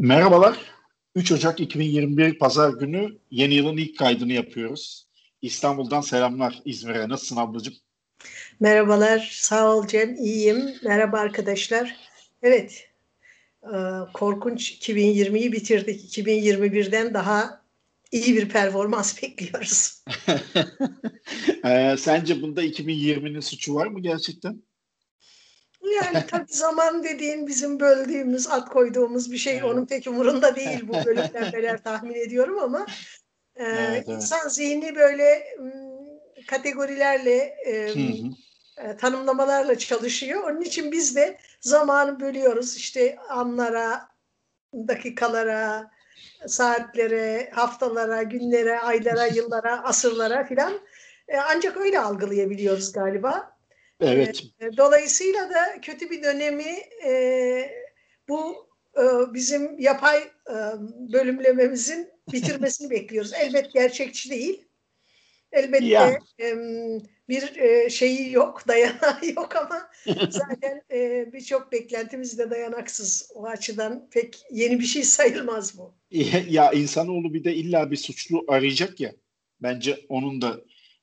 Merhabalar. 3 Ocak 2021 Pazar günü yeni yılın ilk kaydını yapıyoruz. İstanbul'dan selamlar İzmir'e. Nasılsın ablacığım? Merhabalar. Sağ ol Cem. İyiyim. Merhaba arkadaşlar. Evet. E, korkunç 2020'yi bitirdik. 2021'den daha iyi bir performans bekliyoruz. ee, sence bunda 2020'nin suçu var mı gerçekten? Yani tabii zaman dediğin bizim böldüğümüz, at koyduğumuz bir şey. Evet. Onun pek umurunda değil bu bölümler tahmin ediyorum ama e, evet, insan evet. zihni böyle kategorilerle e, e, tanımlamalarla çalışıyor. Onun için biz de zamanı bölüyoruz. İşte anlara, dakikalara, saatlere, haftalara, günlere, aylara, yıllara, asırlara filan. E, ancak öyle algılayabiliyoruz galiba. Evet. E, dolayısıyla da kötü bir dönemi e, bu e, bizim yapay e, bölümlememizin bitirmesini bekliyoruz. Elbet gerçekçi değil. Elbette ya. e, bir e, şeyi yok, dayanağı yok ama zaten e, birçok beklentimiz de dayanaksız. O açıdan pek yeni bir şey sayılmaz bu. Ya insanoğlu bir de illa bir suçlu arayacak ya. Bence onun da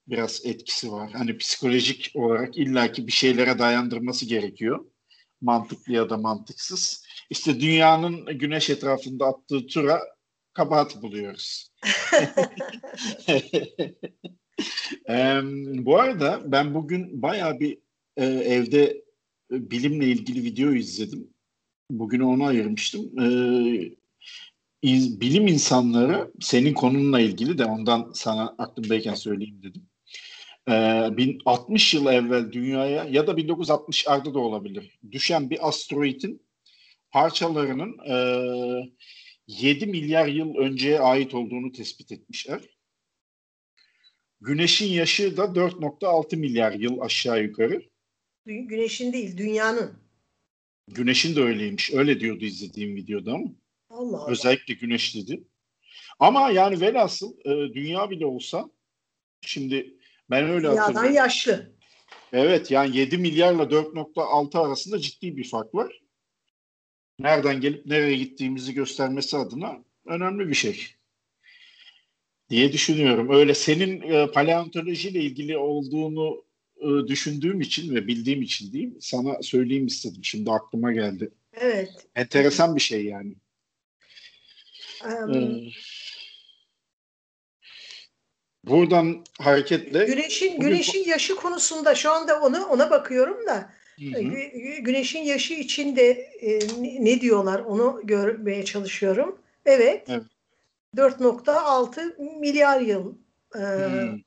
biraz etkisi var. Hani psikolojik olarak illaki bir şeylere dayandırması gerekiyor. Mantıklı ya da mantıksız. İşte dünyanın güneş etrafında attığı tura kabahat buluyoruz. e, bu arada ben bugün bayağı bir e, evde e, bilimle ilgili video izledim. Bugün onu ayırmıştım. E, iz, bilim insanları senin konunla ilgili de ondan sana aklımdayken söyleyeyim dedim. E, 1060 yıl evvel dünyaya ya da 1960'larda da olabilir düşen bir asteroidin parçalarının e, 7 milyar yıl önceye ait olduğunu tespit etmişler. Güneşin yaşı da 4.6 milyar yıl aşağı yukarı. Güneşin değil, dünyanın. Güneşin de öyleymiş. Öyle diyordu izlediğim videoda ama. Allah Allah. Özellikle güneş dedi. Ama yani velhasıl e, dünya bile olsa şimdi ben öyle Dünyadan hatırlıyorum. yaşlı. Evet yani 7 milyarla 4.6 arasında ciddi bir fark var. Nereden gelip nereye gittiğimizi göstermesi adına önemli bir şey diye düşünüyorum. Öyle senin e, paleontolojiyle ilgili olduğunu e, düşündüğüm için ve bildiğim için diyeyim sana söyleyeyim istedim. Şimdi aklıma geldi. Evet. Enteresan bir şey yani. Um, ee, buradan hareketle Güneşin bugün... güneşin yaşı konusunda şu anda onu ona bakıyorum da hı hı. güneşin yaşı içinde e, ne diyorlar onu görmeye çalışıyorum. Evet. evet. 4.6 milyar yıl. Ee, hmm.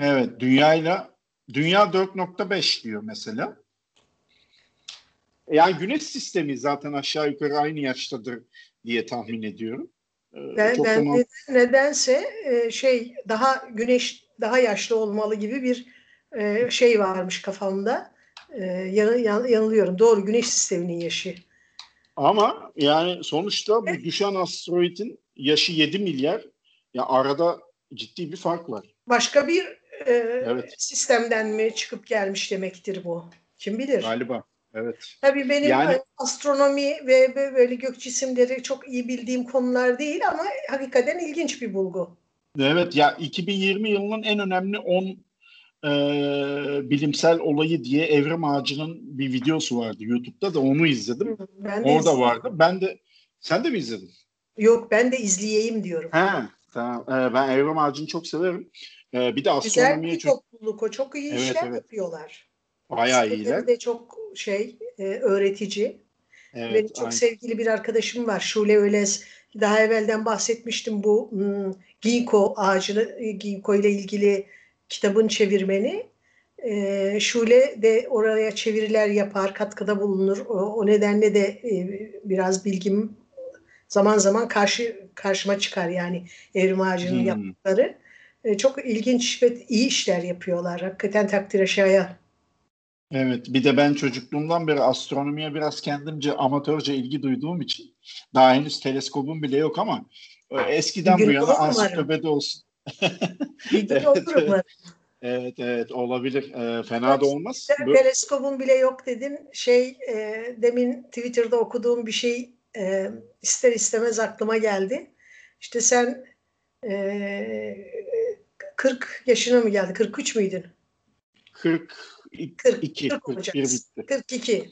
Evet, dünyayla dünya 4.5 diyor mesela. Yani güneş sistemi zaten aşağı yukarı aynı yaştadır diye tahmin ediyorum. Ee, ben, Çok ben zaman... nedense e, şey daha güneş daha yaşlı olmalı gibi bir e, şey varmış kafamda. E, yanılıyorum. Doğru güneş sisteminin yaşı. Ama yani sonuçta bu düşen asteroidin yaşı 7 milyar. Ya arada ciddi bir fark var. Başka bir e, evet. sistemden mi çıkıp gelmiş demektir bu. Kim bilir? Galiba. Evet. Tabii benim yani, astronomi ve böyle gök cisimleri çok iyi bildiğim konular değil ama hakikaten ilginç bir bulgu. Evet ya 2020 yılının en önemli 10 e, bilimsel olayı diye Evrim Ağacı'nın bir videosu vardı YouTube'da da onu izledim. Ben Orada izledim. vardı. Ben de sen de mi izledin? Yok ben de izleyeyim diyorum. He, tamam. Ee, ben Evrim Ağacı'nı çok severim. Ee, bir de astronomiye Güzel bir çok... topluluk o. Çok iyi evet, işler evet. yapıyorlar. Bayağı iyiler. de çok şey e, öğretici. Evet, Benim çok aynen. sevgili bir arkadaşım var. Şule Ölez. Daha evvelden bahsetmiştim bu hmm, ginkgo ağacını, ginkgo ile ilgili kitabın çevirmeni. E, Şule de oraya çeviriler yapar, katkıda bulunur. O, o nedenle de e, biraz bilgim zaman zaman karşı karşıma çıkar yani Evrim Ağacı'nın hmm. yaptıkları. E, çok ilginç ve iyi işler yapıyorlar. Hakikaten takdir aşağıya. Evet bir de ben çocukluğumdan beri astronomiye biraz kendimce amatörce ilgi duyduğum için daha henüz teleskobum bile yok ama e, eskiden bu yana ansiklopedi olsun evet, Evet evet olabilir. E, fena da olmaz. Teleskopun bile yok dedin. Şey e, demin Twitter'da okuduğum bir şey e, ister istemez aklıma geldi. İşte sen e, 40 yaşına mı geldi? 43 müydün? 40 42 40, 41 bitti. 42.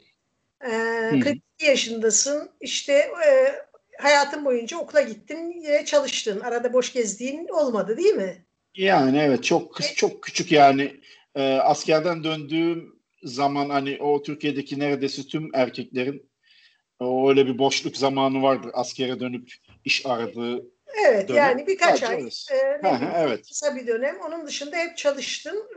Ee, 42 yaşındasın. İşte e, hayatın boyunca okula gittin, yine çalıştın. Arada boş gezdiğin olmadı değil mi? Yani evet çok e, çok küçük yani e, askerden döndüğüm zaman hani o Türkiye'deki neredeyse tüm erkeklerin o öyle bir boşluk zamanı vardır askere dönüp iş aradığı Evet dönem. yani birkaç ay e, ne Aha, evet. kısa bir dönem. Onun dışında hep çalıştın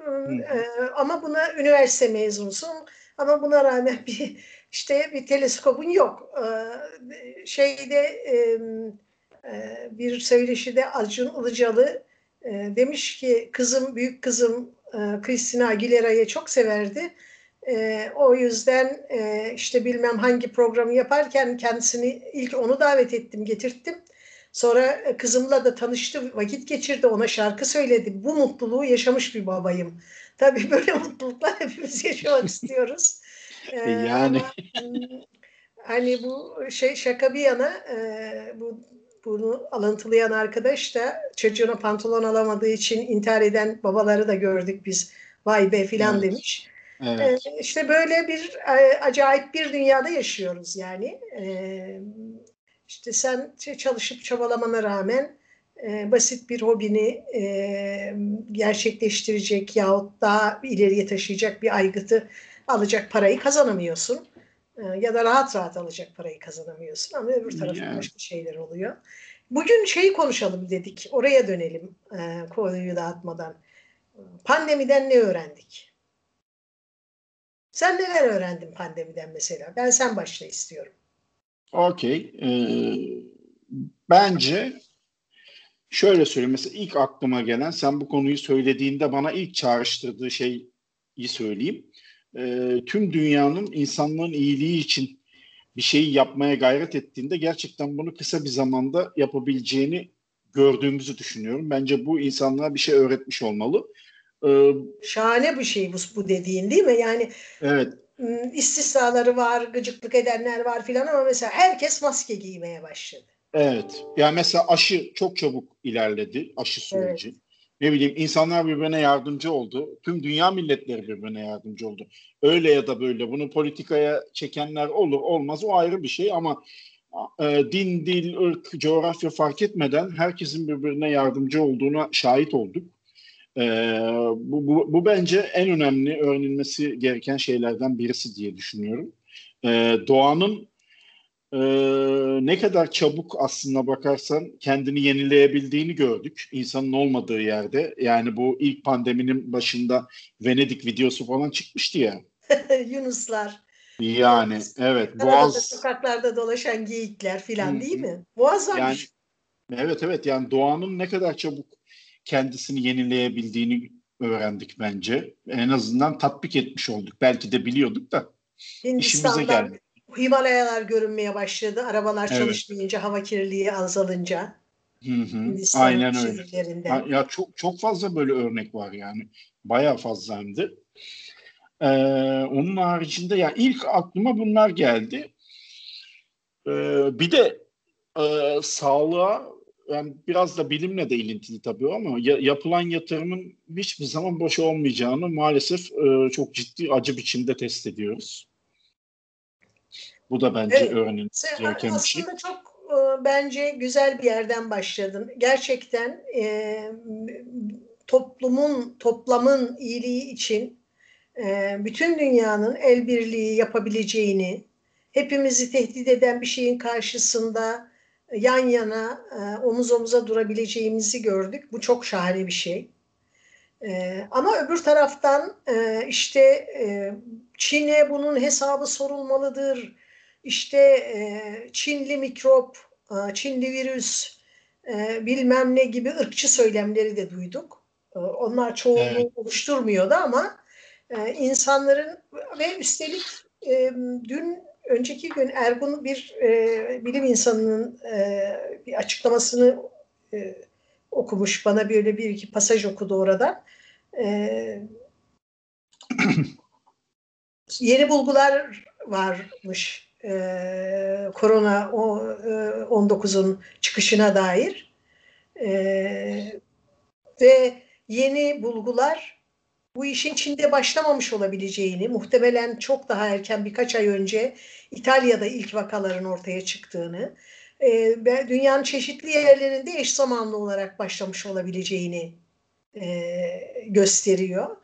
e, ama buna üniversite mezunusun ama buna rağmen bir işte bir teleskopun yok. E, şeyde e, e, bir söyleşide Acun Ilıcalı e, demiş ki kızım büyük kızım e, Christina Aguilera'yı çok severdi. E, o yüzden e, işte bilmem hangi programı yaparken kendisini ilk onu davet ettim, getirttim. Sonra e, kızımla da tanıştı, vakit geçirdi, ona şarkı söyledi. Bu mutluluğu yaşamış bir babayım. Tabii böyle mutluluklar hepimiz yaşamak istiyoruz. Ee, yani. Ama, hani bu şey şaka bir yana e, bu bunu alıntılayan arkadaş da çocuğuna pantolon alamadığı için intihar eden babaları da gördük biz. Vay be filan evet. demiş. Evet. Ee, işte böyle bir e, acayip bir dünyada yaşıyoruz yani. Ee, işte sen çalışıp çabalamana rağmen e, basit bir hobini e, gerçekleştirecek yahut daha ileriye taşıyacak bir aygıtı alacak parayı kazanamıyorsun. E, ya da rahat rahat alacak parayı kazanamıyorsun ama öbür tarafta yani. başka şeyler oluyor. Bugün şeyi konuşalım dedik. Oraya dönelim e, konuyu dağıtmadan. Pandemiden ne öğrendik? Sen neler öğrendin pandemiden mesela? Ben sen başla istiyorum. Okey. Ee, bence şöyle söyleyeyim. Mesela ilk aklıma gelen sen bu konuyu söylediğinde bana ilk çağrıştırdığı şeyi söyleyeyim. Ee, tüm dünyanın insanlığın iyiliği için bir şeyi yapmaya gayret ettiğinde gerçekten bunu kısa bir zamanda yapabileceğini gördüğümüzü düşünüyorum. Bence bu insanlığa bir şey öğretmiş olmalı. Ee, Şahane bir şey bu, bu dediğin değil mi? Yani evet istisnaları var, gıcıklık edenler var filan ama mesela herkes maske giymeye başladı. Evet. Yani mesela aşı çok çabuk ilerledi. Aşı süreci. Evet. Ne bileyim insanlar birbirine yardımcı oldu. Tüm dünya milletleri birbirine yardımcı oldu. Öyle ya da böyle bunu politikaya çekenler olur olmaz o ayrı bir şey ama e, din, dil, ırk, coğrafya fark etmeden herkesin birbirine yardımcı olduğuna şahit olduk. E, bu, bu, bu bence en önemli öğrenilmesi gereken şeylerden birisi diye düşünüyorum. E, doğanın e, ne kadar çabuk aslında bakarsan kendini yenileyebildiğini gördük insanın olmadığı yerde. Yani bu ilk pandeminin başında Venedik videosu falan çıkmıştı ya. Yunuslar. Yani evet. evet Boğaz... Sokaklarda dolaşan geyikler filan değil mi? Muazzam yani, Evet evet yani doğanın ne kadar çabuk kendisini yenileyebildiğini öğrendik bence. En azından tatbik etmiş olduk. Belki de biliyorduk da işimize geldi. Himalayalar görünmeye başladı. Arabalar evet. çalışmayınca, hava kirliliği azalınca. Hı hı. Aynen öyle. Ya çok çok fazla böyle örnek var yani. Bayağı fazla hem de. Ee, onun haricinde ya ilk aklıma bunlar geldi. Ee, bir de e, sağlığa yani biraz da bilimle de ilintili tabii ama ya, yapılan yatırımın hiçbir zaman boş olmayacağını maalesef e, çok ciddi acı biçimde test ediyoruz. Bu da bence evet, öğrenilmesi gereken bir şey. Aslında çok e, bence güzel bir yerden başladın. Gerçekten e, toplumun, toplamın iyiliği için e, bütün dünyanın el birliği yapabileceğini, hepimizi tehdit eden bir şeyin karşısında yan yana e, omuz omuza durabileceğimizi gördük. Bu çok şahane bir şey. E, ama öbür taraftan e, işte e, Çin'e bunun hesabı sorulmalıdır. İşte e, Çinli mikrop, e, Çinli virüs, e, bilmem ne gibi ırkçı söylemleri de duyduk. E, onlar çoğunluğu evet. oluşturmuyordu ama e, insanların ve üstelik e, dün önceki gün Ergun bir e, bilim insanının e, bir açıklamasını e, okumuş. Bana böyle bir iki pasaj okudu orada. e, yeni bulgular varmış e, korona o, e, 19'un çıkışına dair e, ve yeni bulgular bu işin Çin'de başlamamış olabileceğini, muhtemelen çok daha erken birkaç ay önce İtalya'da ilk vakaların ortaya çıktığını, e, dünyanın çeşitli yerlerinde eş zamanlı olarak başlamış olabileceğini e, gösteriyor.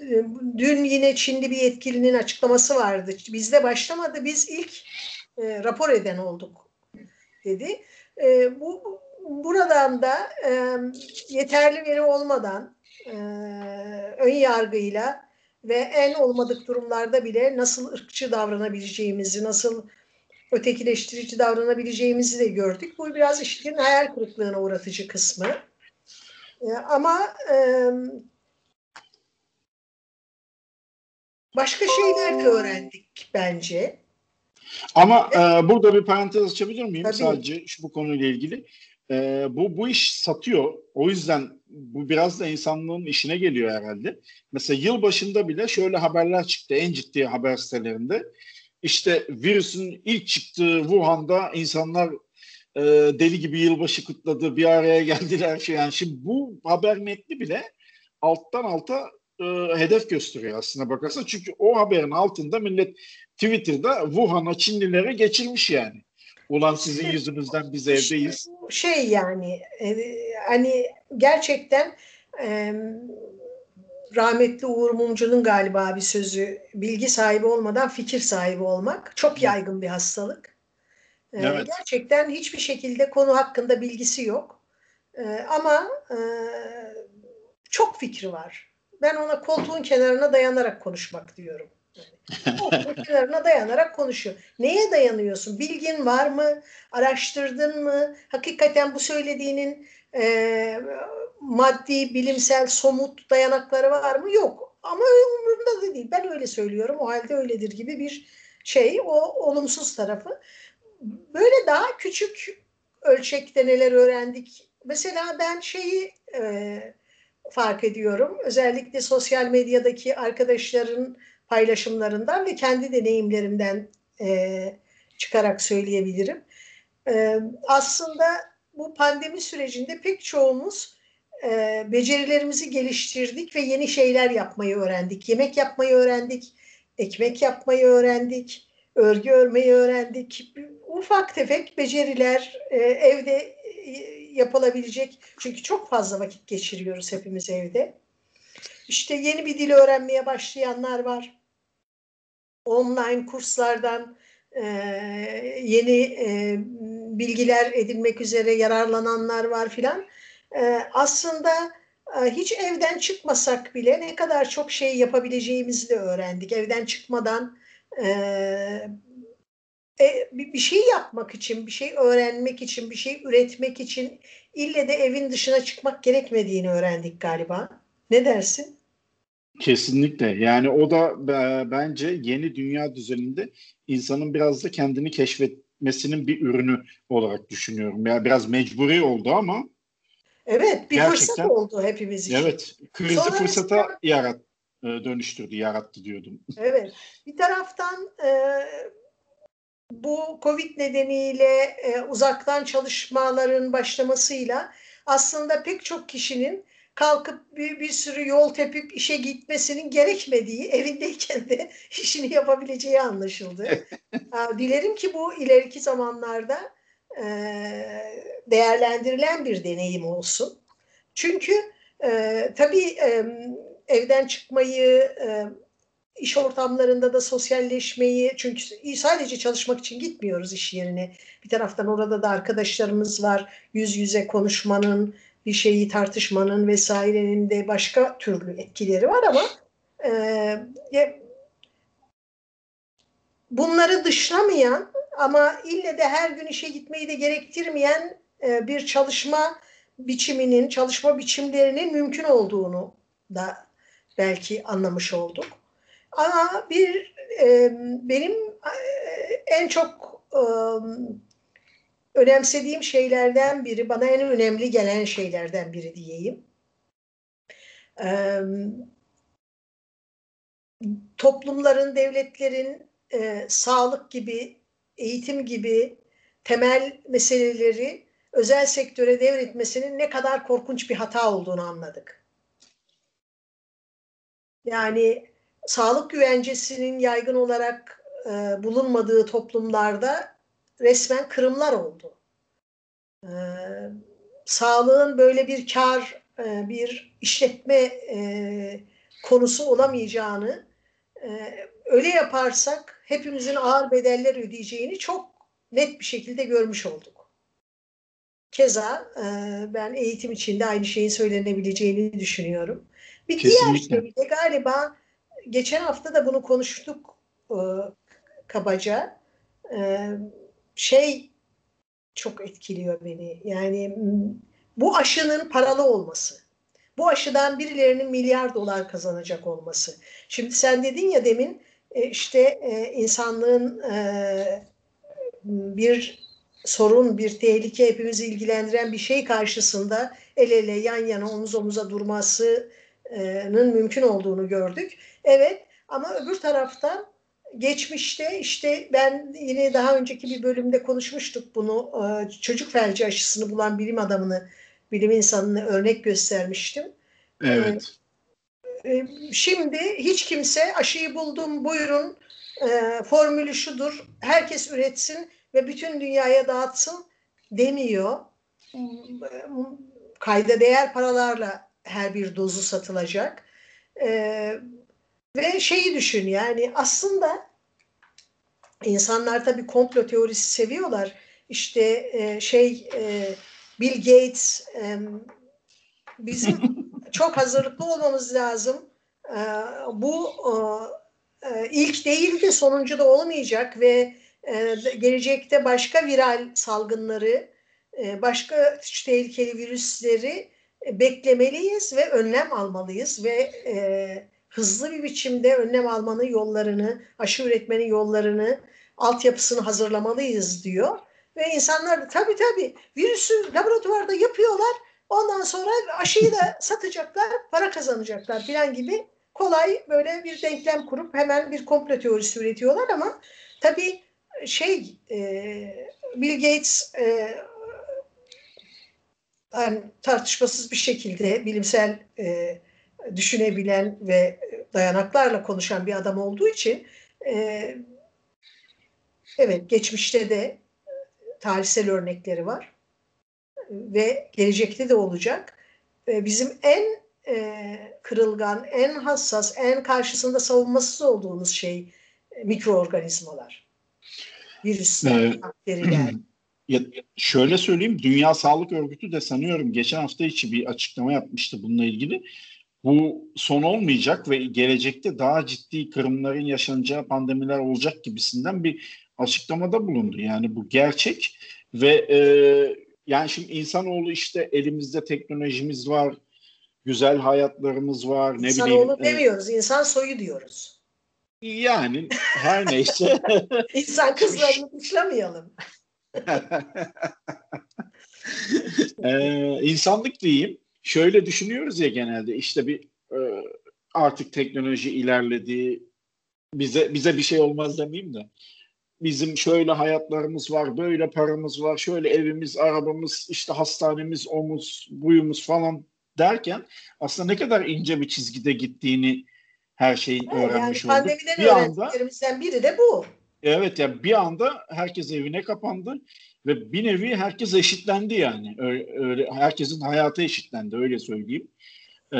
E, dün yine Çinli bir yetkilinin açıklaması vardı. Bizde başlamadı, biz ilk e, rapor eden olduk dedi. E, bu buradan da e, yeterli veri olmadan e, ön yargıyla ve en olmadık durumlarda bile nasıl ırkçı davranabileceğimizi, nasıl ötekileştirici davranabileceğimizi de gördük. Bu biraz işin hayal kırıklığına uğratıcı kısmı. E, ama e, başka şeyler de öğrendik bence. Ama e, burada bir parantez açabilir miyim? Tabii. Sadece şu bu konuyla ilgili. E, bu bu iş satıyor. O yüzden bu biraz da insanlığın işine geliyor herhalde. Mesela yıl başında bile şöyle haberler çıktı en ciddi haber sitelerinde. İşte virüsün ilk çıktığı Wuhan'da insanlar e, deli gibi yılbaşı kutladı, bir araya geldiler şey. Yani şimdi bu haber metni bile alttan alta e, hedef gösteriyor aslında bakarsan. Çünkü o haberin altında millet Twitter'da Wuhan'a Çinlilere geçirmiş yani. Ulan sizin yüzünüzden biz evdeyiz. Şey yani e, hani gerçekten e, rahmetli Uğur Mumcu'nun galiba bir sözü bilgi sahibi olmadan fikir sahibi olmak çok yaygın bir hastalık. E, evet. Gerçekten hiçbir şekilde konu hakkında bilgisi yok. E, ama e, çok fikri var. Ben ona koltuğun kenarına dayanarak konuşmak diyorum. Yani, kenarına dayanarak konuşuyor. Neye dayanıyorsun? Bilgin var mı? Araştırdın mı? Hakikaten bu söylediğinin e, maddi, bilimsel, somut dayanakları var mı? Yok. Ama umurumda da değil. Ben öyle söylüyorum. O halde öyledir gibi bir şey. O olumsuz tarafı. Böyle daha küçük ölçekte neler öğrendik. Mesela ben şeyi e, fark ediyorum. Özellikle sosyal medyadaki arkadaşların paylaşımlarından ve kendi deneyimlerimden e, çıkarak söyleyebilirim. E, aslında bu pandemi sürecinde pek çoğumuz e, becerilerimizi geliştirdik ve yeni şeyler yapmayı öğrendik. Yemek yapmayı öğrendik, ekmek yapmayı öğrendik, örgü örmeyi öğrendik. Ufak tefek beceriler e, evde e, yapılabilecek. Çünkü çok fazla vakit geçiriyoruz hepimiz evde. İşte yeni bir dil öğrenmeye başlayanlar var. Online kurslardan e, yeni e, bilgiler edinmek üzere yararlananlar var filan. E, aslında e, hiç evden çıkmasak bile ne kadar çok şey yapabileceğimizi de öğrendik. Evden çıkmadan e, e, bir şey yapmak için, bir şey öğrenmek için, bir şey üretmek için ille de evin dışına çıkmak gerekmediğini öğrendik galiba. Ne dersin? Kesinlikle. Yani o da e, bence yeni dünya düzeninde insanın biraz da kendini keşfetmesinin bir ürünü olarak düşünüyorum. Yani biraz mecburi oldu ama Evet, bir fırsat oldu hepimiz için. Evet, krizi Sonra fırsata mesela, yarat, e, dönüştürdü, yarattı diyordum. Evet. Bir taraftan e, bu Covid nedeniyle e, uzaktan çalışmaların başlamasıyla aslında pek çok kişinin kalkıp bir, bir sürü yol tepip işe gitmesinin gerekmediği, evindeyken de işini yapabileceği anlaşıldı. Dilerim ki bu ileriki zamanlarda e, değerlendirilen bir deneyim olsun. Çünkü e, tabii e, evden çıkmayı, e, iş ortamlarında da sosyalleşmeyi çünkü sadece çalışmak için gitmiyoruz iş yerine. Bir taraftan orada da arkadaşlarımız var. Yüz yüze konuşmanın, bir şeyi tartışmanın vesairenin de başka türlü etkileri var ama e, bunları dışlamayan ama ille de her gün işe gitmeyi de gerektirmeyen e, bir çalışma biçiminin, çalışma biçimlerinin mümkün olduğunu da belki anlamış olduk. Ama bir e, benim e, en çok e, önemsediğim şeylerden biri, bana en önemli gelen şeylerden biri diyeyim. e, toplumların, devletlerin e, sağlık gibi, eğitim gibi temel meseleleri özel sektöre devretmesinin ne kadar korkunç bir hata olduğunu anladık. Yani sağlık güvencesinin yaygın olarak e, bulunmadığı toplumlarda resmen kırımlar oldu. E, sağlığın böyle bir kar, e, bir işletme e, konusu olamayacağını, e, öyle yaparsak hepimizin ağır bedeller ödeyeceğini çok net bir şekilde görmüş olduk. Keza e, ben eğitim içinde aynı şeyin söylenebileceğini düşünüyorum. Bir Kesinlikle. diğer şey de galiba geçen hafta da bunu konuştuk e, kabaca. E, şey çok etkiliyor beni. Yani bu aşının paralı olması. Bu aşıdan birilerinin milyar dolar kazanacak olması. Şimdi sen dedin ya demin e, işte e, insanlığın e, bir sorun, bir tehlike hepimizi ilgilendiren bir şey karşısında el ele yan yana omuz omuza durmasının mümkün olduğunu gördük. Evet ama öbür taraftan geçmişte işte ben yine daha önceki bir bölümde konuşmuştuk bunu çocuk felci aşısını bulan bilim adamını bilim insanını örnek göstermiştim. Evet. Şimdi hiç kimse aşıyı buldum buyurun e, formülü şudur herkes üretsin ve bütün dünyaya dağıtsın demiyor. Kayda değer paralarla her bir dozu satılacak. E, ve şeyi düşün yani aslında insanlar tabii komplo teorisi seviyorlar. İşte e, şey e, Bill Gates e, bizim çok hazırlıklı olmamız lazım. E, bu e, ilk değil de sonuncu da olmayacak ve e, gelecekte başka viral salgınları, e, başka tehlikeli virüsleri e, beklemeliyiz ve önlem almalıyız ve e, hızlı bir biçimde önlem almanın yollarını, aşı üretmenin yollarını, altyapısını hazırlamalıyız diyor. Ve insanlar da tabii tabii virüsü laboratuvarda yapıyorlar. Ondan sonra aşıyı da satacaklar, para kazanacaklar falan gibi kolay böyle bir denklem kurup hemen bir komplo teorisi üretiyorlar ama tabii şey e, Bill Gates e, yani tartışmasız bir şekilde bilimsel e, düşünebilen ve dayanaklarla konuşan bir adam olduğu için e, evet geçmişte de tarihsel örnekleri var ve gelecekte de olacak. E, bizim en e, kırılgan, en hassas, en karşısında savunmasız olduğumuz şey e, mikroorganizmalar virüsler, ee, bakteriler. Ya şöyle söyleyeyim, Dünya Sağlık Örgütü de sanıyorum geçen hafta içi bir açıklama yapmıştı bununla ilgili. Bu son olmayacak ve gelecekte daha ciddi kırımların yaşanacağı pandemiler olacak gibisinden bir açıklamada bulundu. Yani bu gerçek ve e, yani şimdi insanoğlu işte elimizde teknolojimiz var, güzel hayatlarımız var, ne İnsanoğlu bileyim. İnsanoğlu demiyoruz, e, insan soyu diyoruz. Yani her neyse. İnsan kızlarını dışlamayalım. ee, insanlık diyeyim. Şöyle düşünüyoruz ya genelde işte bir e, artık teknoloji ilerledi. Bize bize bir şey olmaz demeyeyim de. Bizim şöyle hayatlarımız var, böyle paramız var, şöyle evimiz, arabamız, işte hastanemiz, omuz, buyumuz falan derken aslında ne kadar ince bir çizgide gittiğini her şeyi evet, öğrenmiş yani olduk. Pandemiden bir öğrendiklerimizden biri de bu. Evet ya yani bir anda herkes evine kapandı ve bir nevi herkes eşitlendi yani. Öyle, öyle herkesin hayatı eşitlendi öyle söyleyeyim. Ee,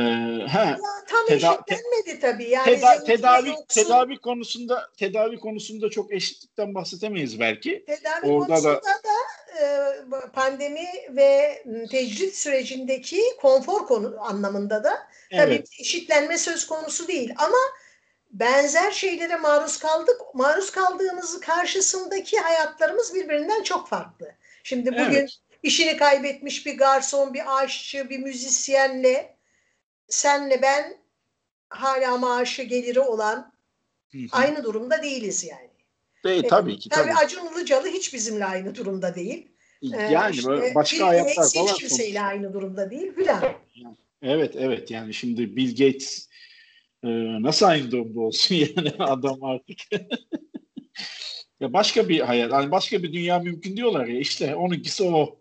he, tam teda- eşitlenmedi tabii. Yani teda- tedavi yoksun. tedavi konusunda tedavi konusunda çok eşitlikten bahsedemeyiz belki. Tedavi Orada konusunda da, da e, pandemi ve tecrit sürecindeki konfor konu anlamında da tabii evet. eşitlenme söz konusu değil ama benzer şeylere maruz kaldık. Maruz kaldığımız karşısındaki hayatlarımız birbirinden çok farklı. Şimdi bugün evet. işini kaybetmiş bir garson, bir aşçı, bir müzisyenle senle ben hala maaşı geliri olan aynı durumda değiliz yani. Değil, tabii ki. Tabii, tabii Acun Ilıcalı hiç bizimle aynı durumda değil. Ee, yani işte, başka hayatlar falan. Hiç kimseyle aynı durumda değil filan. Evet evet yani şimdi Bill Gates e, nasıl aynı durumda olsun yani adam artık. ya başka bir hayat, yani başka bir dünya mümkün diyorlar ya işte onunkisi o.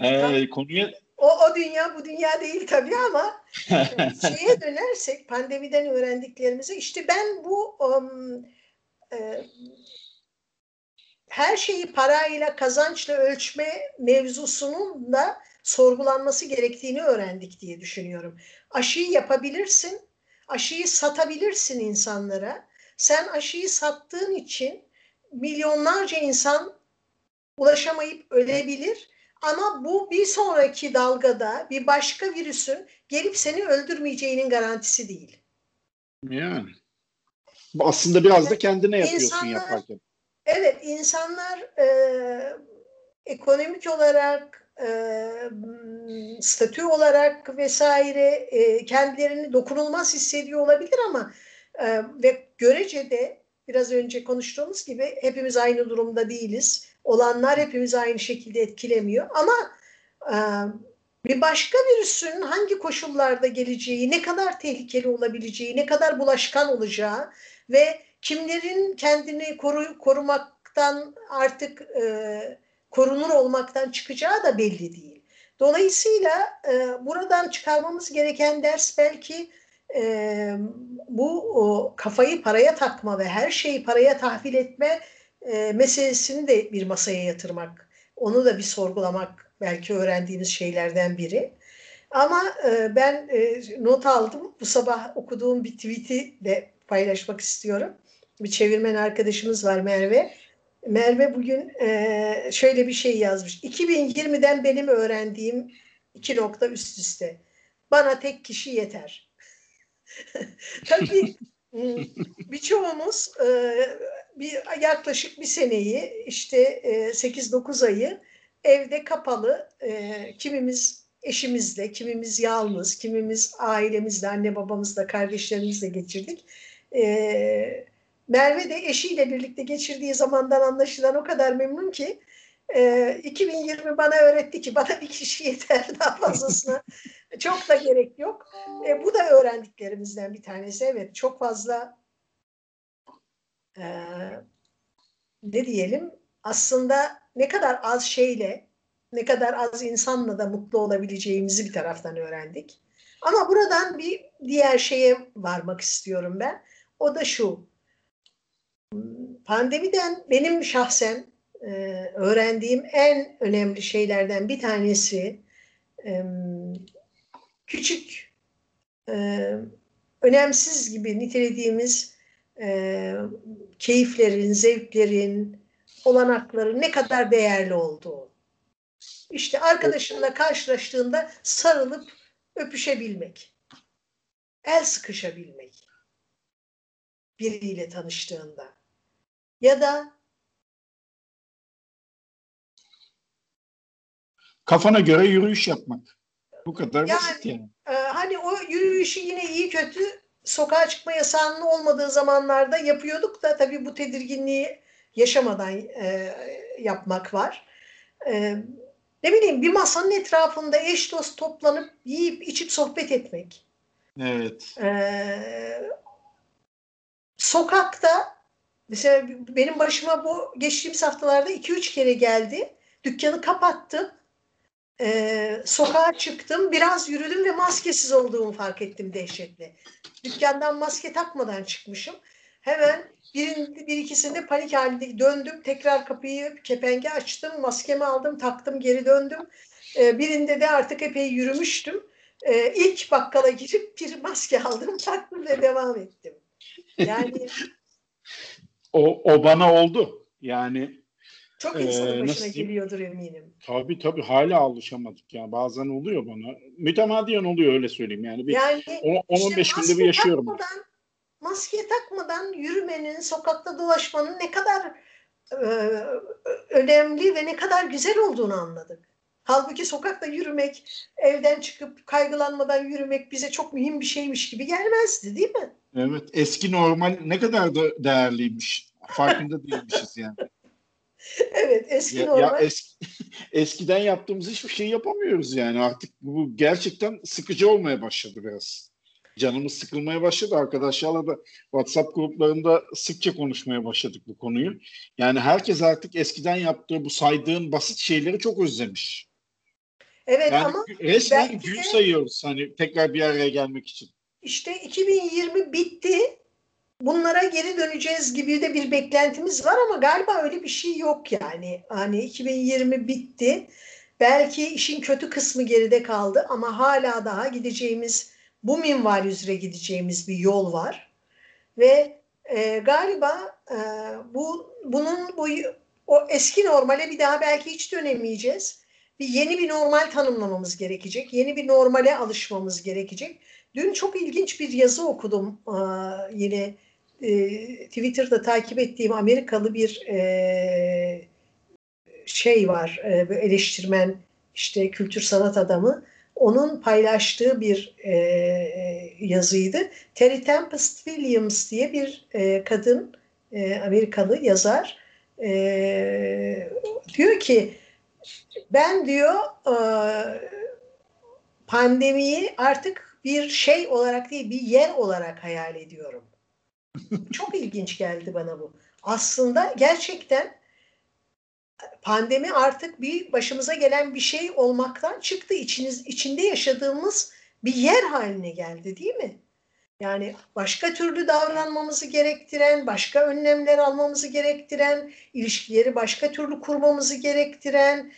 ee, konuya o, o dünya bu dünya değil tabii ama şeye dönersek pandemiden öğrendiklerimize işte ben bu um, e, her şeyi parayla kazançla ölçme mevzusunun da sorgulanması gerektiğini öğrendik diye düşünüyorum. Aşıyı yapabilirsin, aşıyı satabilirsin insanlara. Sen aşıyı sattığın için milyonlarca insan ulaşamayıp ölebilir ama bu bir sonraki dalgada bir başka virüsün gelip seni öldürmeyeceğinin garantisi değil. Yani. Aslında biraz da kendine yapıyorsun insanlar, yaparken. Evet, insanlar e, ekonomik olarak, statü olarak vesaire e, kendilerini dokunulmaz hissediyor olabilir ama e, ve görecede biraz önce konuştuğumuz gibi hepimiz aynı durumda değiliz. Olanlar hepimiz aynı şekilde etkilemiyor ama e, bir başka virüsün hangi koşullarda geleceği, ne kadar tehlikeli olabileceği, ne kadar bulaşkan olacağı ve kimlerin kendini koru, korumaktan artık e, korunur olmaktan çıkacağı da belli değil. Dolayısıyla e, buradan çıkarmamız gereken ders belki e, bu o, kafayı paraya takma ve her şeyi paraya tahvil etme e, meselesini de bir masaya yatırmak, onu da bir sorgulamak belki öğrendiğimiz şeylerden biri. Ama e, ben e, not aldım. Bu sabah okuduğum bir tweet'i de paylaşmak istiyorum. Bir çevirmen arkadaşımız var Merve. Merve bugün e, şöyle bir şey yazmış. 2020'den benim öğrendiğim iki nokta üst üste. Bana tek kişi yeter. Tabii birçoğumuz e, bir yaklaşık bir seneyi işte e, 8-9 ayı evde kapalı e, kimimiz eşimizle, kimimiz yalnız, kimimiz ailemizle, anne babamızla, kardeşlerimizle geçirdik. E, Merve de eşiyle birlikte geçirdiği zamandan anlaşılan o kadar memnun ki e, 2020 bana öğretti ki bana bir kişi yeter daha fazlasına çok da gerek yok. E, bu da öğrendiklerimizden bir tanesi. Evet çok fazla e, ne diyelim aslında ne kadar az şeyle ne kadar az insanla da mutlu olabileceğimizi bir taraftan öğrendik. Ama buradan bir diğer şeye varmak istiyorum ben. O da şu. Pandemiden benim şahsen e, öğrendiğim en önemli şeylerden bir tanesi küçük e, önemsiz gibi nitelediğimiz e, keyiflerin, zevklerin, olanakların ne kadar değerli olduğu. İşte arkadaşınla karşılaştığında sarılıp öpüşebilmek, el sıkışabilmek biriyle tanıştığında ya da kafana göre yürüyüş yapmak. Bu kadar yani, basit yani. E, hani o yürüyüşü yine iyi kötü sokağa çıkma yasağının olmadığı zamanlarda yapıyorduk da tabii bu tedirginliği yaşamadan e, yapmak var. E, ne bileyim bir masanın etrafında eş dost toplanıp yiyip içip sohbet etmek. Evet. E, sokakta mesela benim başıma bu geçtiğimiz haftalarda 2-3 kere geldi. Dükkanı kapattım e, sokağa çıktım, biraz yürüdüm ve maskesiz olduğumu fark ettim dehşetle. Dükkandan maske takmadan çıkmışım. Hemen bir, bir ikisinde panik halinde döndüm. Tekrar kapıyı kepengi açtım. Maskemi aldım, taktım, geri döndüm. E, birinde de artık epey yürümüştüm. E, ilk bakkala girip bir maske aldım, taktım ve devam ettim. Yani o, o bana oldu. Yani çok insanın ee, başına geliyordur eminim. Tabii tabii hala alışamadık ya. Bazen oluyor bana. Mütemadiyen oluyor öyle söyleyeyim yani. Bir yani 10-15 işte günde bir yaşıyorum. Takmadan, maske takmadan yürümenin, sokakta dolaşmanın ne kadar e, önemli ve ne kadar güzel olduğunu anladık. Halbuki sokakta yürümek, evden çıkıp kaygılanmadan yürümek bize çok mühim bir şeymiş gibi gelmezdi değil mi? Evet. Eski normal ne kadar da değerliymiş. Farkında değilmişiz yani. evet eski ya, normal. Ya eski, eskiden yaptığımız hiçbir şey yapamıyoruz yani artık bu gerçekten sıkıcı olmaya başladı biraz. Canımız sıkılmaya başladı. Arkadaşlarla da WhatsApp gruplarında sıkça konuşmaya başladık bu konuyu. Yani herkes artık eskiden yaptığı bu saydığın basit şeyleri çok özlemiş. Evet yani ama resmen gün de, sayıyoruz hani tekrar bir araya gelmek için. İşte 2020 bitti. Bunlara geri döneceğiz gibi de bir beklentimiz var ama galiba öyle bir şey yok yani. Hani 2020 bitti. Belki işin kötü kısmı geride kaldı ama hala daha gideceğimiz bu minval üzere gideceğimiz bir yol var. Ve e, galiba e, bu bunun bu o eski normale bir daha belki hiç dönemeyeceğiz. Bir yeni bir normal tanımlamamız gerekecek. Yeni bir normale alışmamız gerekecek. Dün çok ilginç bir yazı okudum e, yine e, Twitter'da takip ettiğim Amerikalı bir e, şey var, e, eleştirmen işte kültür sanat adamı onun paylaştığı bir e, yazıydı. Terry Tempest Williams diye bir e, kadın e, Amerikalı yazar e, diyor ki ben diyor e, pandemiyi artık bir şey olarak değil bir yer olarak hayal ediyorum. Çok ilginç geldi bana bu. Aslında gerçekten pandemi artık bir başımıza gelen bir şey olmaktan çıktı. İçiniz, içinde yaşadığımız bir yer haline geldi değil mi? Yani başka türlü davranmamızı gerektiren, başka önlemler almamızı gerektiren, ilişkileri başka türlü kurmamızı gerektiren,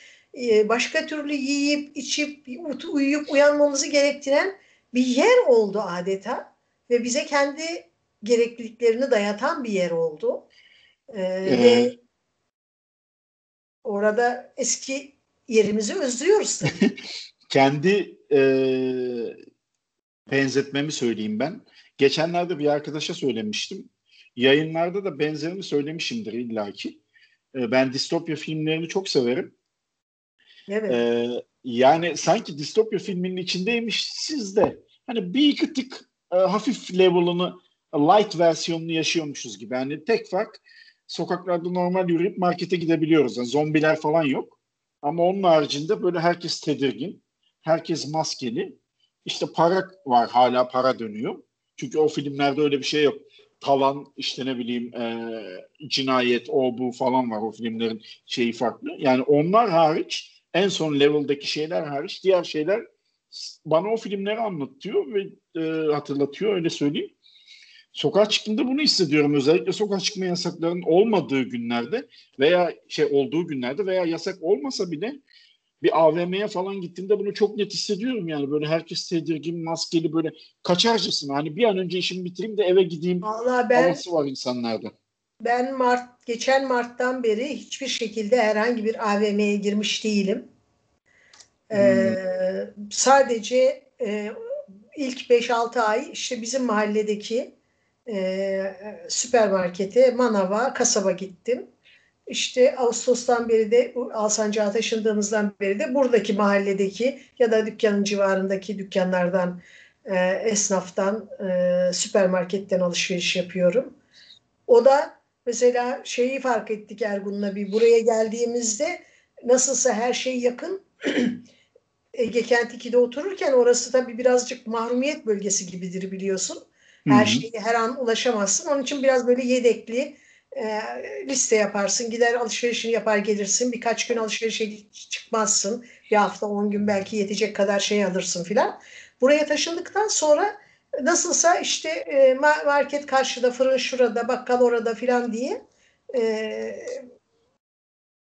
başka türlü yiyip içip uyuyup uyanmamızı gerektiren bir yer oldu adeta ve bize kendi gerekliliklerini dayatan bir yer oldu. Ee, ee, ve orada eski yerimizi özlüyoruz. Kendi e, benzetmemi söyleyeyim ben. Geçenlerde bir arkadaşa söylemiştim. Yayınlarda da benzerini söylemişimdir illaki. E, ben distopya filmlerini çok severim. Evet. E, yani sanki distopya filminin içindeymiş siz de hani bir iki tık e, hafif level'ını light versiyonunu yaşıyormuşuz gibi. Yani tek fark sokaklarda normal yürüyüp markete gidebiliyoruz. Yani zombiler falan yok. Ama onun haricinde böyle herkes tedirgin. Herkes maskeli. İşte para var hala para dönüyor. Çünkü o filmlerde öyle bir şey yok. Talan işte ne bileyim e, cinayet o bu falan var o filmlerin şeyi farklı. Yani onlar hariç en son level'daki şeyler hariç diğer şeyler bana o filmleri anlatıyor ve e, hatırlatıyor öyle söyleyeyim. Sokağa çıktığımda bunu hissediyorum. Özellikle sokağa çıkma yasaklarının olmadığı günlerde veya şey olduğu günlerde veya yasak olmasa bile bir AVM'ye falan gittiğimde bunu çok net hissediyorum yani böyle herkes tedirgin maskeli böyle kaçarcasına hani bir an önce işimi bitireyim de eve gideyim Vallahi ben, havası var insanlarda. Ben Mart geçen Mart'tan beri hiçbir şekilde herhangi bir AVM'ye girmiş değilim. Ee, hmm. sadece e, ilk 5-6 ay işte bizim mahalledeki e, süpermarkete, manava, kasaba gittim. İşte Ağustos'tan beri de Alsancak'a taşındığımızdan beri de buradaki mahalledeki ya da dükkanın civarındaki dükkanlardan, e, esnaftan, e, süpermarketten alışveriş yapıyorum. O da mesela şeyi fark ettik Ergun'la bir buraya geldiğimizde nasılsa her şey yakın. Ege Kent 2'de otururken orası tabii birazcık mahrumiyet bölgesi gibidir biliyorsun. Her şeye her an ulaşamazsın. Onun için biraz böyle yedekli e, liste yaparsın. Gider alışverişini yapar gelirsin. Birkaç gün alışverişe çıkmazsın. Bir hafta on gün belki yetecek kadar şey alırsın filan. Buraya taşındıktan sonra nasılsa işte e, market karşıda, fırın şurada, bakkal orada filan diye e,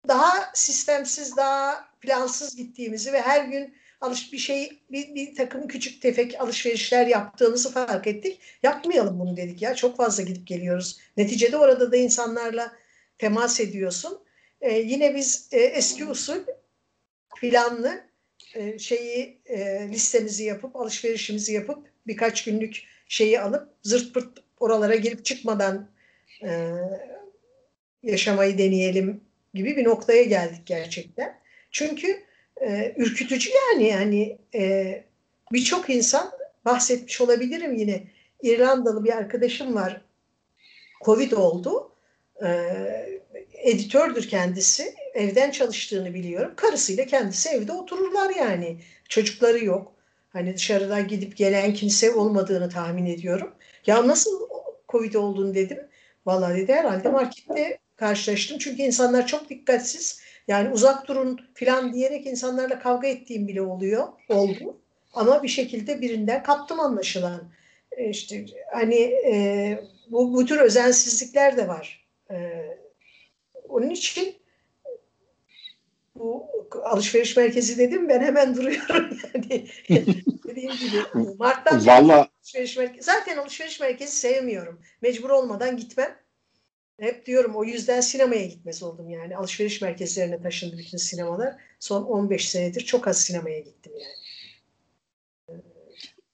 daha sistemsiz, daha plansız gittiğimizi ve her gün alış bir şey bir, bir takım küçük tefek alışverişler yaptığımızı fark ettik. Yapmayalım bunu dedik ya. Çok fazla gidip geliyoruz. Neticede orada da insanlarla temas ediyorsun. Ee, yine biz e, eski usul planlı e, şeyi e, listemizi yapıp alışverişimizi yapıp birkaç günlük şeyi alıp zırt pırt oralara girip çıkmadan e, yaşamayı deneyelim gibi bir noktaya geldik gerçekten. Çünkü e, ürkütücü yani yani e, birçok insan bahsetmiş olabilirim yine İrlandalı bir arkadaşım var Covid oldu. E, editördür kendisi. Evden çalıştığını biliyorum. Karısıyla kendisi evde otururlar yani. Çocukları yok. Hani dışarıdan gidip gelen kimse olmadığını tahmin ediyorum. Ya nasıl Covid olduğunu dedim. Vallahi dedi herhalde markette karşılaştım. Çünkü insanlar çok dikkatsiz. Yani uzak durun falan diyerek insanlarla kavga ettiğim bile oluyor. Oldu. Ama bir şekilde birinden kaptım anlaşılan. E işte hani e, bu, bu tür özensizlikler de var. E, onun için bu alışveriş merkezi dedim ben hemen duruyorum yani. Dediğim gibi Mart'tan Vallahi... alışveriş merkezi. Zaten alışveriş merkezi sevmiyorum. Mecbur olmadan gitmem. Hep diyorum o yüzden sinemaya gitmez oldum yani. Alışveriş merkezlerine taşındı bütün sinemalar. Son 15 senedir çok az sinemaya gittim yani.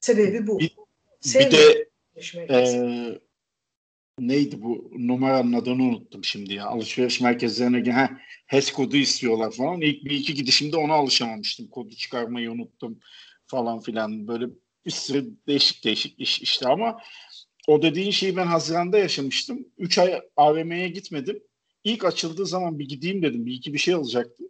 Sebebi bu. Bir, bir de e, neydi bu numaranın adını unuttum şimdi ya. Alışveriş merkezlerine ha, HES kodu istiyorlar falan. İlk bir iki gidişimde ona alışamamıştım. Kodu çıkarmayı unuttum falan filan. Böyle bir sürü değişik değişik iş işte ama o dediğin şeyi ben Haziran'da yaşamıştım. Üç ay AVM'ye gitmedim. İlk açıldığı zaman bir gideyim dedim. Bir iki bir şey alacaktım.